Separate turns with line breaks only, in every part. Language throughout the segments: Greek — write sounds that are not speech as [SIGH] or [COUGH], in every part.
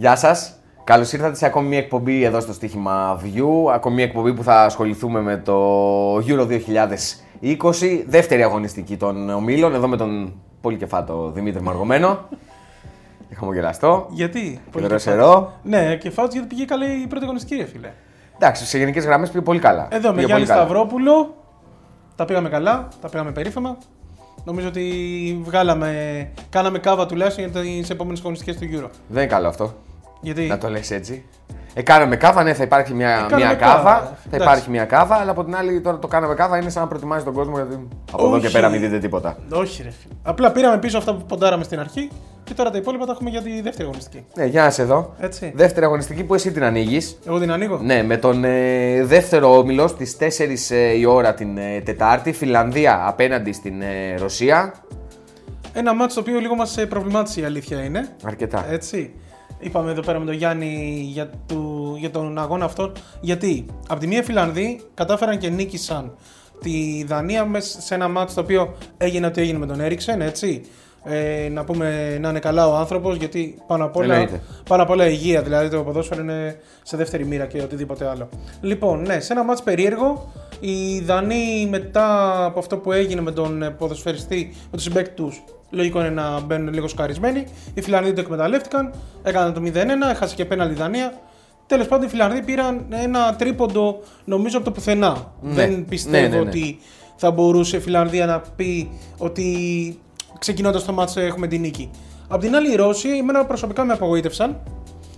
Γεια σας. Καλώς ήρθατε σε ακόμη μια εκπομπή εδώ στο Στοίχημα View. Ακόμη μια εκπομπή που θα ασχοληθούμε με το Euro 2020. Δεύτερη αγωνιστική των ομίλων. Εδώ με τον πολύ κεφάτο Δημήτρη Μαργομένο. Και χαμογελαστό.
Γιατί;
Και δροσερό.
Ναι, και φάω γιατί πήγε καλά η πρώτη αγωνιστική, ρε φίλε.
Εντάξει, σε γενικές γραμμές πήγε πολύ καλά.
Εδώ με
Πήγε
Γιάννη
πολύ καλά.
Σταυρόπουλο τα πήγαμε καλά, τα πήγαμε περίφημα. Νομίζω ότι βγάλαμε, κάναμε κάβα τουλάχιστον για τις επόμενες αγωνιστικές του Euro.
Δεν είναι καλό αυτό.
Γιατί.
Να το λες έτσι. Ε, κάναμε κάβα, ναι, θα υπάρχει μια,
κάναμε
μια
κάβα,
κάβα.
ε,
Θα
εντάξει.
υπάρχει μια κάβα, αλλά από την άλλη τώρα το κάναμε κάβα είναι σαν να προετοιμάζει τον κόσμο γιατί από εδώ και
Όχι.
πέρα μην δείτε τίποτα.
Όχι, ρε φίλε. Απλά πήραμε πίσω αυτά που ποντάραμε στην αρχή και τώρα τα υπόλοιπα τα έχουμε για τη δεύτερη αγωνιστική.
Ναι, για να σε δω.
Έτσι.
Δεύτερη αγωνιστική που εσύ την ανοίγεις.
Εγώ την ανοίγω.
Ναι, με τον ε, δεύτερο όμιλο στις 4 ε, η ώρα την ε, Τετάρτη. Φιλανδία απέναντι στην ε, Ρωσία.
Ένα μάτσο το οποίο λίγο μας προβλημάτισε η αλήθεια είναι.
Αρκετά.
Έτσι. Είπαμε εδώ πέρα με τον Γιάννη για, του, για τον αγώνα αυτόν. Γιατί από τη μία οι Φιλανδοί κατάφεραν και νίκησαν τη Δανία μέσα σε ένα μάτσο το οποίο έγινε ό,τι έγινε με τον Έριξεν, έτσι. Ε, να πούμε να είναι καλά ο άνθρωπος, γιατί πάνω απ' όλα,
Εννοείται.
πάνω απ' όλα η υγεία. Δηλαδή το ποδόσφαιρο είναι σε δεύτερη μοίρα και οτιδήποτε άλλο. Λοιπόν, ναι, σε ένα μάτς περίεργο, οι Δανείοι μετά από αυτό που έγινε με τον ε, ποδοσφαιριστή, με τον συμπέκτη τους, λογικό είναι να μπαίνουν λίγο σκαρισμένοι. Οι Φιλανδοί το εκμεταλλεύτηκαν, έκαναν το 0-1, έχασε και πέναλτι η Δανία. Τέλος πάντων, οι Φιλανδοί πήραν ένα τρίποντο νομίζω από το πουθενά.
Ναι.
Δεν πιστεύω
Ναι, ναι, ναι.
ότι θα μπορούσε η Φιλανδία να πει ότι ξεκινώντας το μάτς έχουμε την νίκη. Απ' την άλλη, οι Ρώσοι, εμένα προσωπικά με απογοήτευσαν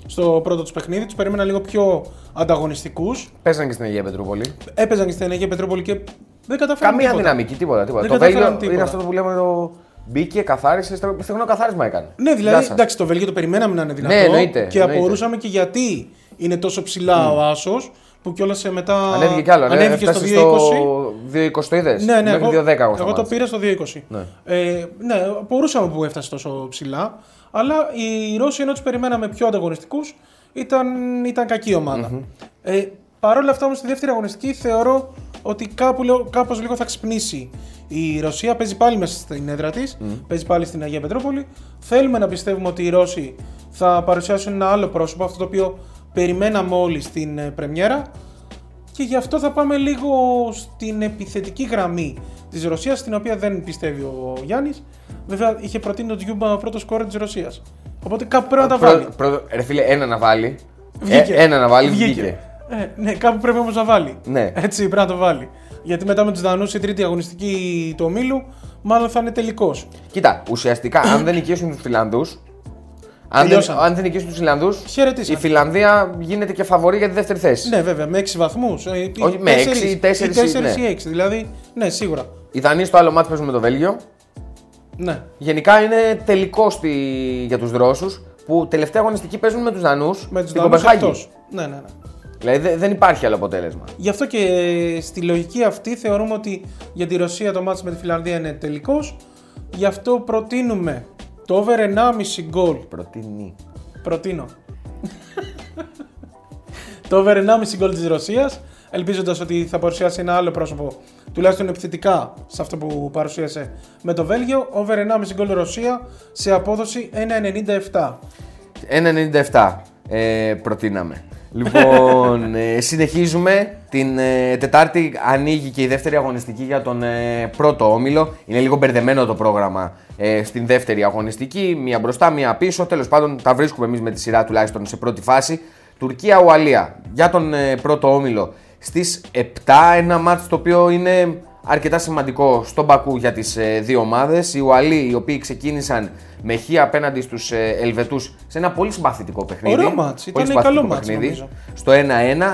στο πρώτο τους παιχνίδι. Τους περίμενα λίγο πιο ανταγωνιστικούς.
Παίζαν και στην Αγία Πετρούπολη.
Έπαιζαν και στην Αγία Πετρούπολη και δεν κατάφεραν.
Καμία
τίποτα.
δυναμική, τίποτα. τίποτα.
Δεν
Το
κατάφεραν
Βέλγιο
τίποτα.
είναι αυτό που λέμε το. Μπήκε, καθάρισε, στεγνό στεγνό καθάρισμα έκανε.
Ναι,
Γεια
δηλαδή
σας.
εντάξει, το Βέλγιο το περιμέναμε να είναι δυνατό.
Ναι, εννοείται,
και
εννοείται.
απορούσαμε και γιατί είναι τόσο ψηλά ο Άσος που κιόλας μετά.
Ανέβηκε κι άλλο. ναι,
Ανέβηκε στο
έφτασε
2.20.
στο 2.20 το είδες;
Ναι, ναι,
Μέχρι
εγώ,
2.10 εγώ
εγώ το
σταμάτησα.
πήρα στο 2.20.
Ναι.
Ε, ναι, μπορούσαμε που έφτασε τόσο ψηλά. Αλλά οι Ρώσοι ενώ τους περιμέναμε πιο ανταγωνιστικούς ήταν, ήταν κακή ομάδα. Ε, Παρ' όλα αυτά όμως στη δεύτερη αγωνιστική θεωρώ ότι κάπου, λέω- κάπως λίγο θα ξυπνήσει. Η Ρωσία παίζει πάλι μέσα στην έδρα της, παίζει πάλι στην Αγία Πετρόπολη. Θέλουμε να πιστεύουμε ότι οι Ρώσοι θα παρουσιάσουν ένα άλλο πρόσωπο, αυτό το οποίο περιμέναμε όλοι στην ε, πρεμιέρα. Και γι' αυτό θα πάμε λίγο στην επιθετική γραμμή της Ρωσίας, στην οποία δεν πιστεύει ο Γιάννης. Βέβαια, είχε προτείνει τον Τζιούμπα πρώτος σκόρ της Ρωσίας. Οπότε κάπου πρέπει να τα βάλει.
Πρώτο- πρώτο- Ρε φίλε, ένα να βάλει.
Βγήκε.
Ε, ένα να βάλει, βγήκε.
Ε, ναι, κάπου πρέπει όμως να βάλει.
Ναι.
Έτσι, πρέπει να το βάλει. Γιατί μετά με τους Δανούς η τρίτη αγωνιστική του ομίλου, μάλλον θα είναι τελικός.
Κοίτα, ουσιαστικά αν δεν νικήσουν τους Φιλανδούς. Αν δεν,
Τελειώσαμε.
αν δεν νικήσουν τους Φιλανδούς,
Χαιρετίσαμε.
η Φιλανδία γίνεται και φαβορή για τη δεύτερη θέση.
Ναι, βέβαια, με 6 βαθμούς.
Όχι, με έξι ή τέσσερις,
ή 4
ναι.
ή 6. Δηλαδή, ναι, σίγουρα.
Οι Δανείοι στο άλλο μάτι παίζουν με το Βέλγιο.
Ναι.
Γενικά είναι τελικό στη... για τους Ρώσου που τελευταία αγωνιστική παίζουν με τους Δανούς
Με τους
στην
Δανούς
Κοπεχάγη.
εκτός. Ναι, ναι, ναι.
Δηλαδή δεν, δεν υπάρχει άλλο αποτέλεσμα.
Γι' αυτό και στη λογική αυτή θεωρούμε ότι για τη Ρωσία το μάτς με τη Φιλανδία είναι τελικός. Γι' αυτό προτείνουμε το over 1,5 γκολ.
Προτείνει.
Προτείνω. [LAUGHS] το over 1,5 γκολ της Ρωσίας. Ελπίζοντας ότι θα παρουσιάσει ένα άλλο πρόσωπο, τουλάχιστον επιθετικά, σε αυτό που παρουσίασε με το Βέλγιο. Over 1,5 γκολ Ρωσία σε απόδοση 1,97.
1,97 ε, προτείναμε. Λοιπόν, ε, συνεχίζουμε. Την ε, Τετάρτη ανοίγει και η δεύτερη αγωνιστική για τον ε, πρώτο όμιλο. Είναι λίγο μπερδεμένο το πρόγραμμα ε, στην δεύτερη αγωνιστική. Μία μπροστά, μία πίσω. Τέλος πάντων, τα βρίσκουμε εμείς με τη σειρά τουλάχιστον σε πρώτη φάση. Τουρκία-Ουαλία για τον ε, πρώτο όμιλο στις 7. Ένα μάτι το οποίο είναι αρκετά σημαντικό στον Μπακού για τις ε, δύο ομάδες. Οι Ουαλοί οι οποίοι ξεκίνησαν με χ απέναντι στους ε, Ελβετούς σε ένα πολύ συμπαθητικό παιχνίδι.
Ωραίο μάτς,
Πολύ
ήταν καλό
συμπαθητικό
μάτς,
παιχνίδι,
νομίζω.
Στο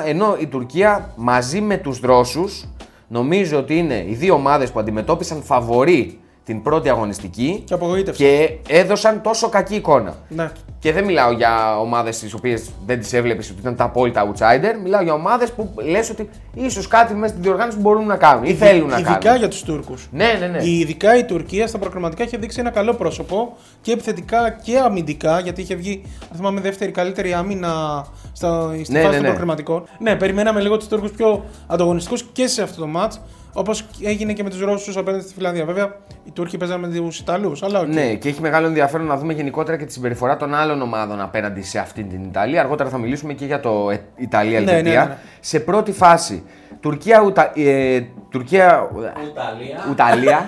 1-1, ενώ η Τουρκία μαζί με τους Ρώσους νομίζω ότι είναι οι δύο ομάδες που αντιμετώπισαν φαβορή την πρώτη αγωνιστική
Και απογοήτευσε.
και έδωσαν τόσο κακή εικόνα.
Ναι.
Και δεν μιλάω για ομάδες τις οποίες δεν τις έβλεπες ότι ήταν τα απόλυτα outsider. Μιλάω για ομάδες που λες ότι ίσως κάτι μέσα στην διοργάνωση μπορούν να κάνουν ή θέλουν να
Ειδικά
κάνουν.
για τους Τούρκους.
Ναι, ναι, ναι.
Η- Ειδικά η Τουρκία στα προκριματικά είχε δείξει ένα καλό πρόσωπο και επιθετικά και αμυντικά, γιατί είχε βγει, αν θυμάμαι, δεύτερη καλύτερη άμυνα στα, στη
Ναι,
φάση
ναι,
των
ναι.
προκριματικών. Ναι, περιμέναμε λίγο τους Τούρκους πιο ανταγωνιστικούς και σε αυτό το match. Όπως έγινε και με τους Ρώσους απέναντι στη Φιλανδία. Βέβαια, οι Τούρκοι παίζανε με τους Ιταλούς. Αλλά okay.
Ναι, και έχει μεγάλο ενδιαφέρον να δούμε γενικότερα και τη συμπεριφορά των άλλων ομάδων απέναντι σε αυτή την Ιταλία. Αργότερα θα μιλήσουμε και για το ε, Ιταλία-Ελβετία.
Ναι, ναι, ναι, ναι.
Σε πρώτη φάση, Τουρκία, Ουτα... ε, Τουρκία...
Ουταλία.
Ουταλία.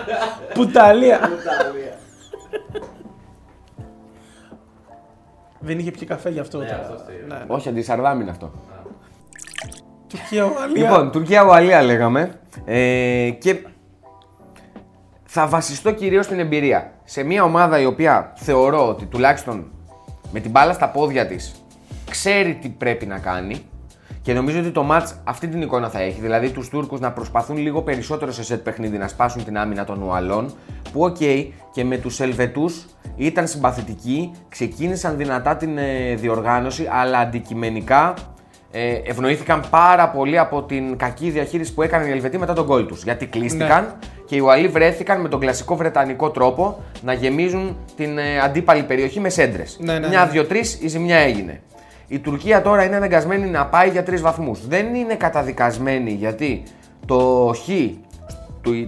[LAUGHS]
Πουταλία.
Ουταλία.
Δεν είχε πιει καφέ γι' αυτό.
Ναι,
τώρα.
αυτό φταίει.
Ναι.
Όχι, αντισαρδάμ είναι αυτό.
Τουρκία, Ουαλία.
Λοιπόν, Τουρκία-Ουαλία λέγαμε. Ε, και θα βασιστώ κυρίως στην εμπειρία. Σε μια ομάδα η οποία θεωρώ ότι τουλάχιστον με την μπάλα στα πόδια της ξέρει τι πρέπει να κάνει και νομίζω ότι το ματς αυτή την εικόνα θα έχει. Δηλαδή τους Τούρκους να προσπαθούν λίγο περισσότερο σε σετ παιχνίδι να σπάσουν την άμυνα των Ουαλών που οκ και με τους Ελβετούς ήταν συμπαθητικοί, ξεκίνησαν δυνατά την ε, διοργάνωση αλλά αντικειμενικά ε, ευνοήθηκαν πάρα πολύ από την κακή διαχείριση που έκαναν οι Ελβετοί μετά το γκολ τους. Γιατί κλείστηκαν και οι Ουαλοί βρέθηκαν με τον κλασικό βρετανικό τρόπο να γεμίζουν την ε, αντίπαλη περιοχή με σέντρες.
Ναι, ναι,
Μια,
ναι.
δύο, τρεις, η ζημιά έγινε. Η Τουρκία τώρα είναι αναγκασμένη να πάει για τρεις βαθμούς. Δεν είναι καταδικασμένη γιατί το χ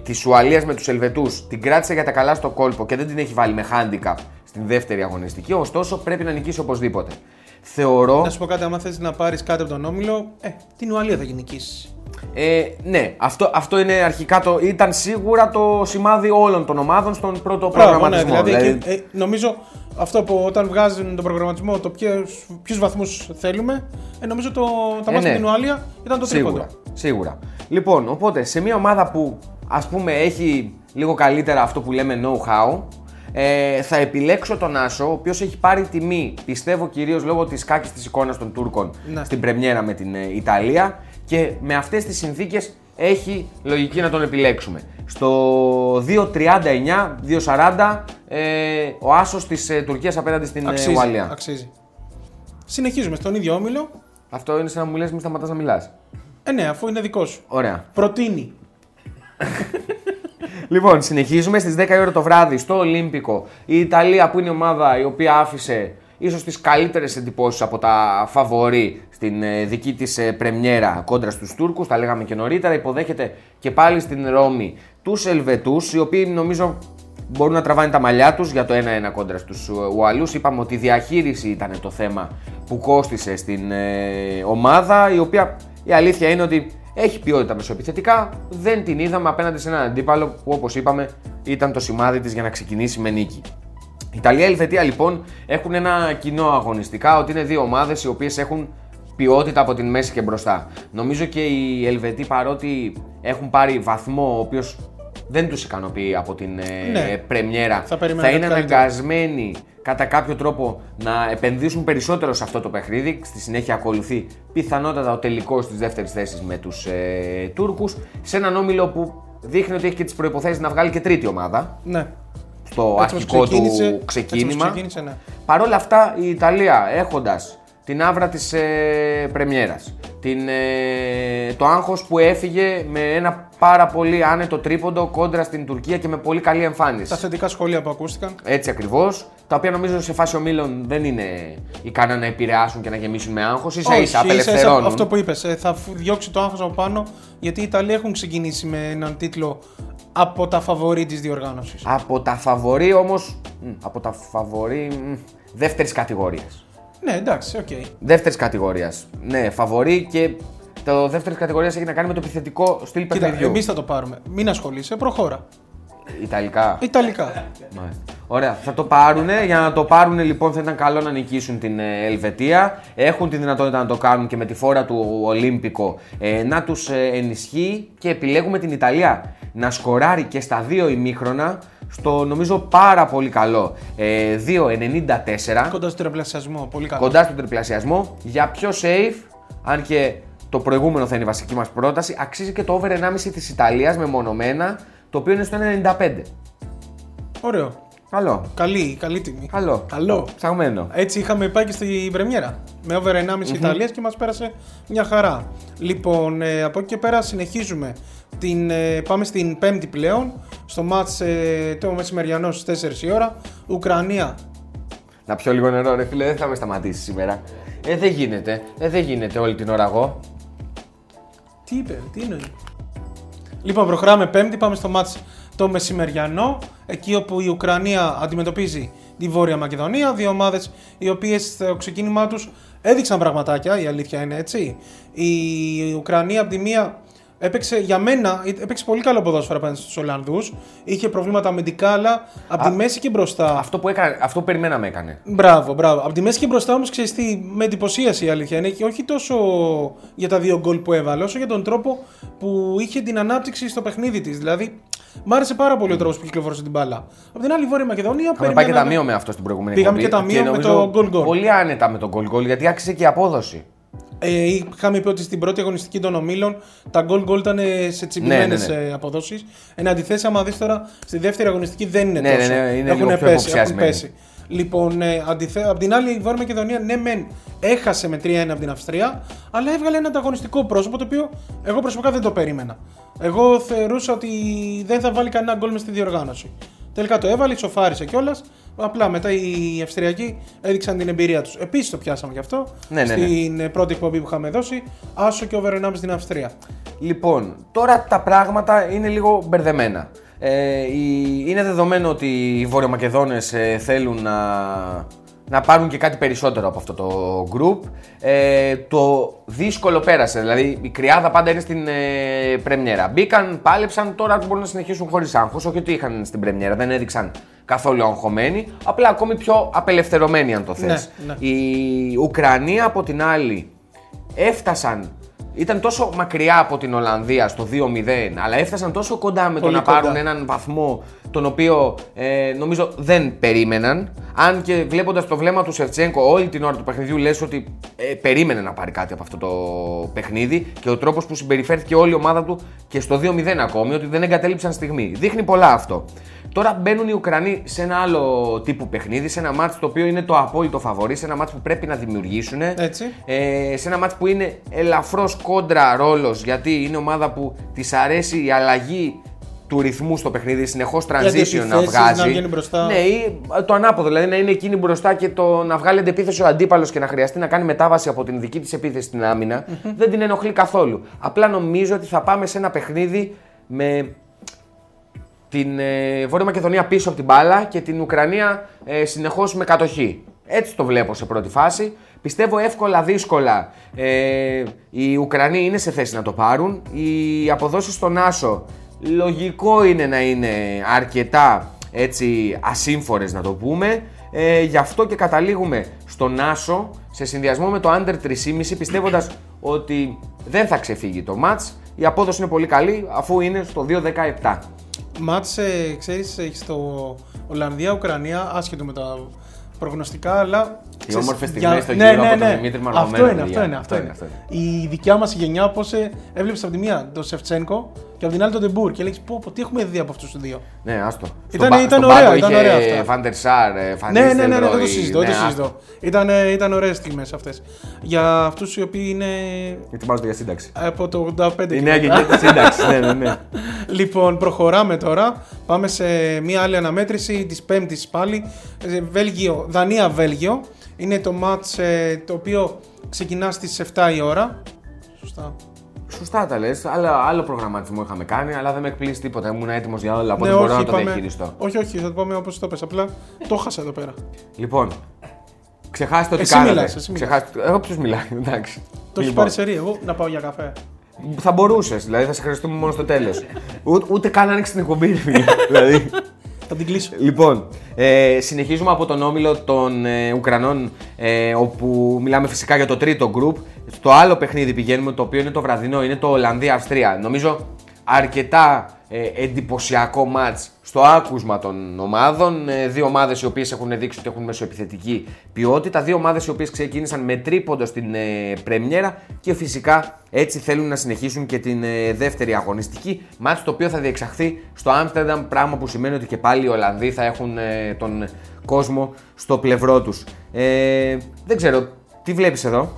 της Ουαλίας με τους Ελβετούς την κράτησε για τα καλά στο κόλπο και δεν την έχει βάλει με handicap στην δεύτερη αγωνιστική. Ωστόσο πρέπει να νικήσει οπωσδήποτε. Θεωρώ.
Να σου πω κάτι, άμα θες να πάρεις κάτι από τον Όμιλο, ε, την Ουαλία θα νικήσει.
Ε, ναι, αυτό, αυτό είναι αρχικά το. ήταν σίγουρα το σημάδι όλων των ομάδων στον πρώτο προγραμματισμό.
ναι, δηλαδή,
Δηλαδή,
εκεί, ε, νομίζω αυτό που όταν βγάζουν τον προγραμματισμό το ποιους βαθμούς θέλουμε, ε, νομίζω το, τα
Ε,
μάτια
ναι.
με την Ουαλία ήταν το
σίγουρα,
τρίποντο.
σίγουρα. Λοιπόν, οπότε σε μια ομάδα που ας πούμε έχει λίγο καλύτερα αυτό που λέμε know-how, ε, θα επιλέξω τον Άσο, ο οποίος έχει πάρει τιμή, πιστεύω κυρίως λόγω της κάκης της εικόνας των Τούρκων
Ναι.
στην πρεμιέρα με την ε, Ιταλία και με αυτές τις συνθήκες έχει λογική να τον επιλέξουμε. Στο 2.39, 2.40 ε, ο Άσος της ε, Τουρκίας απέναντι στην ε,
Αξίζει,
Ουαλία.
αξίζει. Συνεχίζουμε στον ίδιο Όμιλο.
Αυτό είναι σαν να μου λες μη σταματάς να μιλάς.
Ε, ναι, αφού είναι δικό σου.
Ωραία.
Προτείνει. [LAUGHS]
Λοιπόν, συνεχίζουμε στις 10 η ώρα το βράδυ στο Ολύμπικο. Η Ιταλία που είναι η ομάδα η οποία άφησε ίσως τις καλύτερες εντυπώσεις από τα φαβορή στην ε, δική της ε, πρεμιέρα κόντρα στους Τούρκους, τα λέγαμε και νωρίτερα, υποδέχεται και πάλι στην Ρώμη τους Ελβετούς, οι οποίοι νομίζω μπορούν να τραβάνε τα μαλλιά τους για το 1-1 κόντρα στους ε, Ουαλούς. Είπαμε ότι η διαχείριση ήταν το θέμα που κόστισε στην ε, ομάδα, η οποία η αλήθεια είναι ότι έχει ποιότητα μεσοεπιθετικά, δεν την είδαμε απέναντι σε έναν αντίπαλο που όπως είπαμε ήταν το σημάδι της για να ξεκινήσει με νίκη. Η Ιταλία και η Ελβετία λοιπόν έχουν ένα κοινό αγωνιστικά ότι είναι δύο ομάδες οι οποίες έχουν ποιότητα από την μέση και μπροστά. Νομίζω και οι Ελβετοί παρότι έχουν πάρει βαθμό ο οποίος δεν τους ικανοποιεί από την ε,
Ναι.
πρεμιέρα
Θα περίμενα
είναι
κάτι καλύτερο.
αναγκασμένοι κατά κάποιο τρόπο να επενδύσουν περισσότερο σε αυτό το παιχνίδι. Στη συνέχεια ακολουθεί πιθανότατα ο τελικός της δεύτερης θέσης με τους ε, Τούρκους. Σε έναν όμιλο που δείχνει ότι έχει και τις προποθέσει να βγάλει και τρίτη ομάδα
Ναι.
στο
Έτσι όπως
αρχικό
ξεκίνησε-
του
έτσι
ξεκίνημα.
όπως ξεκίνησε, ναι.
Παρ' όλα αυτά η Ιταλία έχοντας την άβρα της ε, πρεμιέρας, την, ε, το άγχος που έφυγε με ένα πάρα πολύ άνετο τρίποντο κόντρα στην Τουρκία και με πολύ καλή εμφάνιση.
Τα θετικά σχόλια που ακούστηκαν.
Έτσι ακριβώς. Τα οποία νομίζω σε φάση ομίλων δεν είναι ικανά να επηρεάσουν και να γεμίσουν με άγχος. σα ίσα
Όχι, ίσα-ίσα
απελευθερώνουν.
αυτό που είπες. Θα φου- διώξει το άγχος από πάνω γιατί οι Ιταλοί έχουν ξεκινήσει με έναν τίτλο από τα φαβορή της διοργάνωσης.
Από τα φαβορή όμως. Από τα φαβορή δεύτερης κατηγορίας.
Ναι, εντάξει, οκ.
Δεύτερης κατηγορίας. Ναι, φαβορή και το δεύτερης κατηγορίας έχει να κάνει με το επιθετικό στυλ
Κοίτα,
παιχνιδιού.
εμείς θα το πάρουμε. Μην ασχολείσαι, προχώρα.
Ιταλικά.
Ιταλικά.
Μάλιστα. Ωραία, θα το πάρουνε. Για να το πάρουν λοιπόν θα ήταν καλό να νικήσουν την ε, Ελβετία. Έχουν τη δυνατότητα να το κάνουν και με τη φόρα του Ολίμπικο ε, να τους ε, ενισχύει και επιλέγουμε την Ιταλία να σκοράρει και στα δύο ημίχρονα στο νομίζω πάρα πολύ καλό ε, 2.94
Κοντά στο τριπλασιασμό. Πολύ καλό.
κοντά στον τριπλασιασμό για πιο safe αν και το προηγούμενο θα είναι η βασική μας πρόταση αξίζει και το over 1,5 της Ιταλίας μεμονωμένα το οποίο είναι στο 1.95
Ωραίο.
Καλό,
Καλή, καλή τιμή.
καλό,
Καλό.
ψαγμένο
Έτσι είχαμε πάει και στην πρεμιέρα. Με over 1,5 Ιταλίας και μας πέρασε μια χαρά. Λοιπόν, ε, από εκεί και πέρα συνεχίζουμε. Την, ε, πάμε στην πέμπτη πλέον. Στο μάτς ε, το μεσημεριανό στις 4 η ώρα. Ουκρανία.
Να πιω λίγο νερό, ρε φίλε, δεν θα με σταματήσεις σήμερα. Ε, δεν γίνεται. Ε, δεν γίνεται όλη την ώρα εγώ.
Τι είπε, τι εννοεί; Λοιπόν, προχωράμε πέμπτη, πάμε στο μάτς το μεσημεριανό, εκεί όπου η Ουκρανία αντιμετωπίζει τη Βόρεια Μακεδονία, δύο ομάδες οι οποίες στο ξεκίνημά τους έδειξαν πραγματάκια, η αλήθεια είναι έτσι. Η Ουκρανία από τη μία Έπαιξε για μένα, έπαιξε πολύ καλό ποδόσφαιρο απέναντι στους Ολλανδούς. Είχε προβλήματα αμυντικά, αλλά από τη μέση και μπροστά.
Αυτό που, έκανε, αυτό που περιμέναμε έκανε.
Μπράβο, μπράβο. Από τη μέση και μπροστά όμως ξέρεις τι, με εντυπωσίασε η αλήθεια είναι και όχι τόσο για τα δύο γκολ που έβαλε, όσο για τον τρόπο που είχε την ανάπτυξη στο παιχνίδι της. Δηλαδή, Μ' άρεσε πάρα πολύ ο τρόπος που κυκλοφορούσε την μπάλα. Από την άλλη, η Βόρεια Μακεδονία.
Είχαμε πάει και ταμείο με αυτό στην προηγούμενη
Πήγαμε και ταμείο με το γκολ γκολ.
Πολύ άνετα με το γκολ γκολ γιατί άξιζε και η απόδοση.
Ε, είχαμε πει ότι στην πρώτη αγωνιστική των ομίλων τα γκολ γκολ ήταν σε τσιμπημένες ναι, ναι, ναι. αποδόσεις. Εν αντιθέσει, άμα δεις τώρα στη δεύτερη αγωνιστική δεν είναι
ναι,
τόσο.
Ναι, ναι, είναι
έχουν,
λίγο
πέσει, έχουν πέσει. Λοιπόν, ε, αντιθέ... απ' την άλλη η Βόρεια Μακεδονία ναι, μεν έχασε με 3-1 από την Αυστρία, αλλά έβγαλε ένα ανταγωνιστικό πρόσωπο το οποίο εγώ προσωπικά δεν το περίμενα. Εγώ θεωρούσα ότι δεν θα βάλει κανένα γκολ μες στη διοργάνωση. Τελικά το έβαλε, σοφάρισε κιόλας. Απλά μετά οι Αυστριακοί έδειξαν την εμπειρία τους. Επίσης το πιάσαμε γι' αυτό.
Ναι, ναι,
ναι. Στην πρώτη εκπομπή που είχαμε δώσει. Άσο και over 1,5 στην Αυστρία.
Λοιπόν, τώρα τα πράγματα είναι λίγο μπερδεμένα. Ε, είναι δεδομένο ότι οι Βορειομακεδόνες ε, θέλουν να να πάρουν και κάτι περισσότερο από αυτό το group. Ε, το δύσκολο πέρασε, δηλαδή η κρυάδα πάντα είναι στην ε, πρεμιέρα. Μπήκαν, πάλεψαν, τώρα μπορούν να συνεχίσουν χωρίς άγχος. Όχι ότι είχαν στην πρεμιέρα, δεν έδειξαν καθόλου αγχωμένοι, απλά ακόμη πιο απελευθερωμένοι αν το θες.
Ναι, ναι.
Η Ουκρανία από την άλλη έφτασαν ήταν τόσο μακριά από την Ολλανδία στο 2-0, αλλά έφτασαν τόσο κοντά με το να πάρουν έναν βαθμό τον οποίο ε, νομίζω δεν περίμεναν. Αν και βλέποντας το βλέμμα του Σεφτσέγκο όλη την ώρα του παιχνιδιού, λες ότι ε, περίμενε να πάρει κάτι από αυτό το παιχνίδι και ο τρόπος που συμπεριφέρθηκε όλη η ομάδα του και στο 2-0 ακόμη, ότι δεν εγκατέλειψαν στιγμή. Δείχνει πολλά αυτό. Τώρα μπαίνουν οι Ουκρανοί σε ένα άλλο τύπου παιχνίδι, σε ένα μάτς το οποίο είναι το απόλυτο φαβορή, σε ένα μάτς που πρέπει να δημιουργήσουν.
Έτσι.
Ε, σε ένα μάτς που είναι ελαφρώς κόντρα ρόλος, γιατί είναι ομάδα που της αρέσει η αλλαγή του ρυθμού στο παιχνίδι, συνεχώς transition να βγάζει.
Να μπροστά.
Ναι, ή το ανάποδο, δηλαδή να είναι εκείνη μπροστά και το να βγάλει αντεπίθεση ο αντίπαλος και να χρειαστεί να κάνει μετάβαση από την δική της επίθεση στην άμυνα. Δεν την ενοχλεί καθόλου. Απλά νομίζω ότι θα πάμε σε ένα παιχνίδι με την ε, Βόρεια Μακεδονία πίσω από την μπάλα και την Ουκρανία ε, συνεχώς με κατοχή. Έτσι το βλέπω σε πρώτη φάση. Πιστεύω εύκολα δύσκολα ε, οι Ουκρανοί είναι σε θέση να το πάρουν. Οι αποδόσεις στον Άσο λογικό είναι να είναι αρκετά έτσι ασύμφορες να το πούμε. Ε, γι' αυτό και καταλήγουμε στον Άσο σε συνδυασμό με το Under 3,5 πιστεύοντας ότι δεν θα ξεφύγει το match. Η απόδοση είναι πολύ καλή αφού είναι στο 2-17.
Μάτσε, ξέρεις, έχεις το Ολλανδία-Ουκρανία, άσχετο με τα προγνωστικά, αλλά.
Οι όμορφες στιγμές στο ναι, γύρο ναι, από τον ναι. Δημήτρη
Αυτό είναι, αυτό είναι, αυτό είναι. Η δικιά μας γενιά, πώς ε, έβλεψε από τη μία τον Σεφτσένκο και από την άλλη τον Ντεμπούρ και λέει: Πω, πω, τι έχουμε δει από αυτούς τους δύο.
Ναι, άστο.
Ήταν, στον, ήταν ωραία, ήταν ωραία αυτά.
Φάντερ Σάρ,
ναι, ναι, ναι, ναι, δεν το συζητώ. Ναι, το συζητώ. Ήταν, ήταν ωραίες στιγμές αυτές. Για αυτούς οι οποίοι είναι.
Ετοιμάζονται για σύνταξη.
Από το 85
Η νέα γενιά σύνταξη, ναι, ναι, ναι. [LAUGHS]
Λοιπόν, προχωράμε τώρα. Πάμε σε μια άλλη αναμέτρηση της Πέμπτης πάλι. Ε, Βέλγιο, Δανία-Βέλγιο. Είναι το match ε, το οποίο ξεκινά στις 7 η ώρα. Σωστά.
Σωστά τα λες. Άλλο προγραμματισμό είχαμε κάνει, αλλά δεν με εκπλήσει τίποτα. Ήμουν έτοιμος για όλα. Οπότε ναι, μπορώ να το διαχειριστώ.
Όχι, όχι, θα το πάμε όπως το πες. Απλά το χάσα εδώ πέρα.
Λοιπόν, ξεχάστε ότι
εσύ κάνατε. Μιλάς, εσύ
Ξεχάστε... Εγώ ποιος μιλάει, [LAUGHS] εντάξει.
Το έχεις λοιπόν. πάρει Εγώ να πάω για καφέ.
Θα μπορούσες, δηλαδή θα σε χρειαστούμε μόνο στο τέλος. ούτε καν άνοιξε την εκπομπή, [LAUGHS] δηλαδή.
Θα την κλείσω.
Λοιπόν, ε, συνεχίζουμε από τον όμιλο των ε, Ουκρανών, ε, όπου μιλάμε φυσικά για το τρίτο group. Στο άλλο παιχνίδι πηγαίνουμε, το οποίο είναι το βραδινό, είναι το Ολλανδία-Αυστρία. Νομίζω αρκετά ε, εντυπωσιακό μάτς στο άκουσμα των ομάδων. Ε, δύο ομάδες οι οποίες έχουν δείξει ότι έχουν μεσοεπιθετική ποιότητα. Δύο ομάδες οι οποίες ξεκίνησαν με τρίποντο στην ε, πρεμιέρα και φυσικά έτσι θέλουν να συνεχίσουν και την ε, δεύτερη αγωνιστική. Μάτς το οποίο θα διεξαχθεί στο Άμστερνταμ, πράγμα που σημαίνει ότι και πάλι οι Ολλανδοί θα έχουν ε, τον κόσμο στο πλευρό τους. Ε, δεν ξέρω, τι βλέπεις εδώ;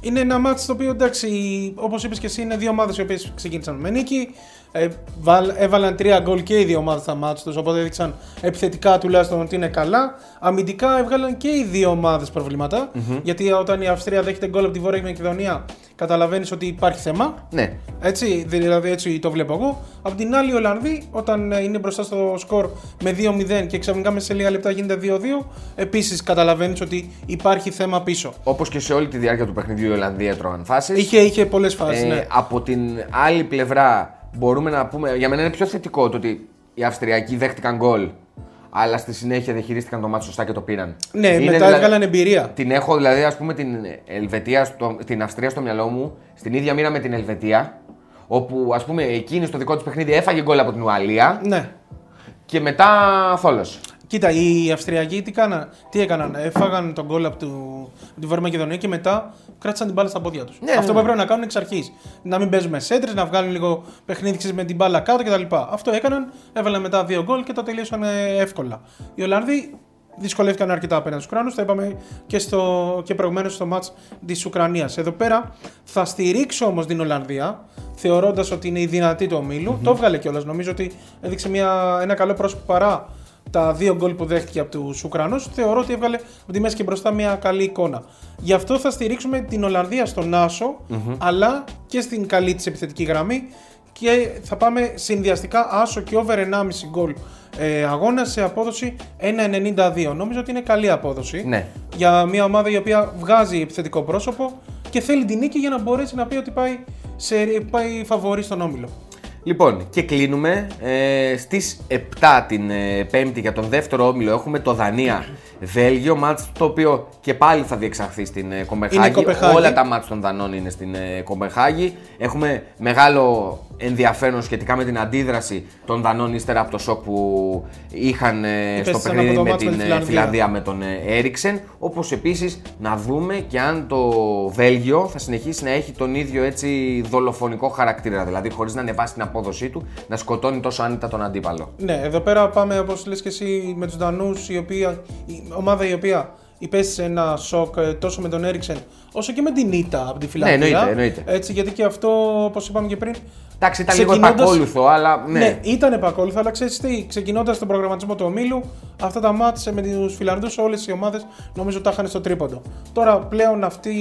Είναι ένα μάτι το οποίο εντάξει, όπως είπες και εσύ, είναι δύο ομάδες οι οποίες ξεκίνησαν με νίκη. Ε, βάλ- έβαλαν τρία γκολ και οι δύο ομάδες στα μάτια τους, οπότε έδειξαν επιθετικά τουλάχιστον ότι είναι καλά. Αμυντικά έβγαλαν και οι δύο ομάδες προβλήματα. Γιατί όταν η Αυστρία δέχεται γκολ από τη Βόρεια Μακεδονία, καταλαβαίνεις ότι υπάρχει θέμα.
Ναι.
Έτσι, δηλαδή έτσι το βλέπω εγώ. Απ' την άλλη, οι Ολλανδοί, όταν ε, είναι μπροστά στο σκορ με 2-0 και ξαφνικά μέσα σε λίγα λεπτά γίνεται 2-2, επίσης καταλαβαίνεις ότι υπάρχει θέμα πίσω.
Όπως και σε όλη τη διάρκεια του παιχνιδιού η Ολλανδία έτρωγαν φάσεις.
Είχε, είχε πολλές φάσεις.
Ε,
ναι.
Από την άλλη πλευρά, μπορούμε να πούμε. Για μένα είναι πιο θετικό το ότι οι Αυστριακοί δέχτηκαν γκολ, αλλά στη συνέχεια διαχειρίστηκαν το μάτι σωστά και το πήραν.
Ναι,
Είναι
μετά
δηλαδή-
έβγαλαν εμπειρία.
Την έχω δηλαδή, ας πούμε, την Ελβετία, στο, την Αυστρία στο μυαλό μου, στην ίδια μοίρα με την Ελβετία, όπου ας πούμε εκείνη στο δικό της παιχνίδι έφαγε γκολ από την Ουαλία
Ναι.
και μετά θόλος.
Κοίτα, οι Αυστριακοί τι, κάνα, τι έκαναν. Έφαγαν τον γκολ από, του, από τη Βόρεια Μακεδονία και μετά κράτησαν την μπάλα στα πόδια τους.
Ναι,
Αυτό
ναι.
που έπρεπε να κάνουν εξ αρχής. Να μην παίζουμε σέντρες, να βγάλουν λίγο παιχνίδι ξέρεις, με την μπάλα κάτω κτλ. Αυτό έκαναν, έβαλαν μετά δύο γκολ και το τελείωσαν ε, εύκολα. Οι Ολλανδοί δυσκολεύτηκαν αρκετά απέναντι στους Ουκρανούς. Το είπαμε και, στο, και προηγουμένως στο μάτς της Ουκρανίας. Εδώ πέρα θα στηρίξω όμως την Ολλανδία, θεωρώντας ότι είναι η δυνατή του ομιλου Το έβγαλε κιόλας. Νομίζω ότι έδειξε μια, ένα καλό πρόσωπο παρά τα δύο γκολ που δέχτηκε από τους Ουκρανούς. Θεωρώ ότι έβγαλε από τη μέση και μπροστά μια καλή εικόνα. Γι' αυτό θα στηρίξουμε την Ολλανδία στον ασο αλλά και στην καλή της επιθετική γραμμή. Και θα πάμε συνδυαστικά άσο και over 1,5 γκολ ε, αγώνα σε απόδοση 1,92. Νομίζω ότι είναι καλή απόδοση
Ναι.
για μια ομάδα η οποία βγάζει επιθετικό πρόσωπο και θέλει την νίκη για να μπορέσει να πει ότι πάει, σε, πάει φαβορή στον όμιλο.
Λοιπόν, και κλείνουμε. Ε, στις 7 την ε, Πέμπτη για τον δεύτερο όμιλο έχουμε το Δανία Βέλγιο. Μάτς το οποίο και πάλι θα διεξαχθεί στην ε, Κοπενχάγη.
Κοπενχάγη.
Όλα τα μάτς των Δανών είναι στην ε, Κοπενχάγη. Έχουμε μεγάλο ενδιαφέρον σχετικά με την αντίδραση των Δανών ύστερα από το σοκ που είχαν ε, στο
Υπέστησαν
παιχνίδι
από το
με
μάτς με
την
τη
ε,
Φιλανδία.
Φιλανδία με τον ε, Έριξεν. Όπως επίσης να δούμε και αν το Βέλγιο θα συνεχίσει να έχει τον ίδιο έτσι δολοφονικό χαρακτήρα. Δηλαδή χωρίς να ανεβάσει την απόδοσή του, να σκοτώνει τόσο άνετα τον αντίπαλο.
Ναι, εδώ πέρα πάμε όπως λες και εσύ με τους Δανούς, η, οποία, η ομάδα η οποία υπέστησε ένα σοκ ε, τόσο με τον Έριξεν όσο και με την Ήττα από τη Φιλανδία.
Ναι, εννοείται, εννοείται.
Έτσι, γιατί και αυτό, όπως είπαμε και πριν.
Εντάξει, ήταν λίγο
ξεκινώντας-
επακόλουθο, αλλά ναι.
Ναι, ήταν επακόλουθο, αλλά ξέρεις τι, ξεκινώντας τον προγραμματισμό του ομίλου, αυτά τα μάτια με τους Φιλανδούς, όλες οι ομάδες νομίζω τα είχαν στο τρίποντο. Τώρα πλέον αυτή,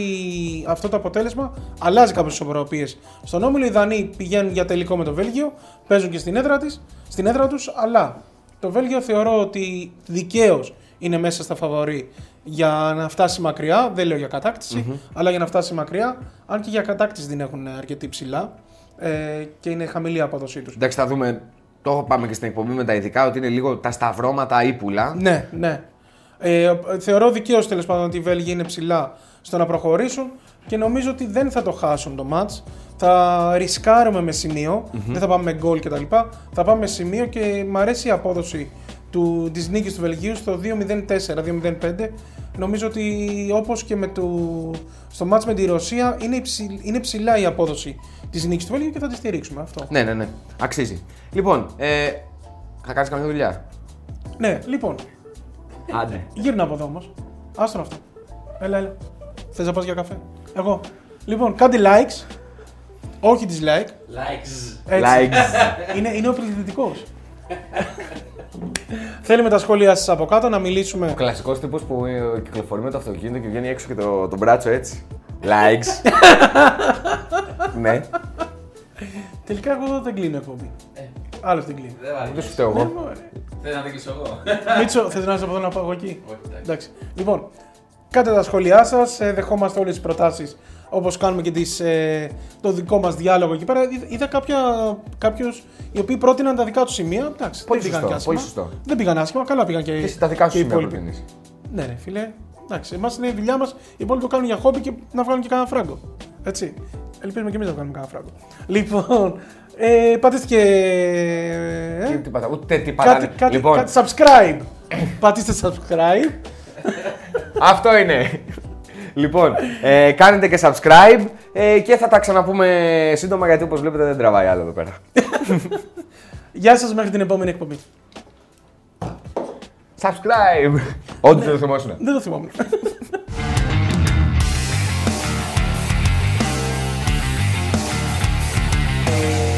αυτό το αποτέλεσμα αλλάζει κάποιε ισορροπίες. Στον όμιλο οι Δανείοι πηγαίνουν για τελικό με το Βέλγιο, παίζουν και στην έδρα, της, στην έδρα τους, αλλά το Βέλγιο θεωρώ ότι δικαίως είναι μέσα στα φαβορή για να φτάσει μακριά. Δεν λέω για κατακτηση αλλά για να φτάσει μακριά. Αν και για κατάκτηση δεν έχουν αρκετή ψηλά ε, και είναι χαμηλή η απόδοσή τους.
Εντάξει, θα δούμε. Το πάμε και στην εκπομπή με τα ειδικά ότι είναι λίγο τα σταυρώματα ύπουλα.
Ναι, ναι. Ε, θεωρώ δικαίως τέλος πάντων ότι οι Βέλγοι είναι ψηλά στο να προχωρήσουν και νομίζω ότι δεν θα το χάσουν το match. Θα ρισκάρουμε με σημειο δεν θα πάμε με γκολ κτλ. Θα πάμε με σημείο και μου αρέσει η απόδοση του, της νίκης του Βελγίου στο 2-0-4, 2-0-5. Νομίζω ότι όπως και με το, στο match με τη Ρωσία είναι, υψη- είναι ψηλά η απόδοση της νίκης του Βελγίου και θα τη στηρίξουμε αυτό.
Ναι, ναι, ναι. Αξίζει. Λοιπόν, ε, θα κάνεις καμιά δουλειά;
Ναι, λοιπόν,
Άντε.
Γύρνα από εδώ όμως. Άστρο αυτό. Έλα, έλα. Θες να πας για καφέ; Εγώ. Λοιπόν, κάντε likes. Όχι dislike.
Likes.
Έτσι.
Likes.
Είναι, είναι ο πληθυντικός. Θέλουμε τα σχόλια σας από κάτω να μιλήσουμε.
Ο κλασικός τύπος που ε, κυκλοφορεί με το αυτοκίνητο και βγαίνει έξω και το, το μπράτσο έτσι. Likes. [LAUGHS] ναι.
Τελικά εγώ δεν κλείνω εκπομπή. Άλλο την κλείνει.
Δεν βάζει.
Δεν σου φταίω
Ναι,
εγώ.
μωρέ.
Θέλω να την κλείσω εγώ;
Μίτσο, θες να είσαι από εδώ να πάω εγώ εκεί;
Όχι, εντάξει.
Εντάξει. Λοιπόν, κάντε τα σχόλιά σας. Ε, δεχόμαστε όλες τις προτάσεις όπως κάνουμε και τις, ε, το δικό μας διάλογο εκεί πέρα. Είδα- Είδα κάποιου οι οποίοι πρότειναν τα δικά τους σημεία. Εντάξει,
Πολύ
δεν πήγαν
σωστό,
και άσχημα.
πολύ σωστό.
Δεν πήγαν άσχημα, καλά πήγαν και,
Και εσύ τα δικά σου
και οι
σημεία
υπόλοιποι.
προτείνεις.
Ναι, ρε φίλε. Εντάξει, εμάς είναι η δουλειά μας. Οι υπόλοιποι το κάνουν για χόμπι και να βγάλουν και κανένα φράγκο. Έτσι. Ελπίζουμε και εμείς να βγάλουμε κανένα φράγκο. [LAUGHS] Λοιπόν, ε, πατήστε και.
Τι-
Ε,
τι πατά- Ούτε τι
κάτι,
πατάνε.
κάτι,
Λοιπόν,
κάτι subscribe. Πατήστε subscribe.
Αυτό είναι. Λοιπόν, ε, κάνετε και subscribe ε, και θα τα ξαναπούμε σύντομα γιατί όπως βλέπετε δεν τραβάει άλλο εδώ πέρα.
Γεια σας μέχρι την επόμενη εκπομπή.
Subscribe! Ό,τι δεν το θυμόσουν.
Δεν το θυμόμουν.
Likes. [LAUGHS]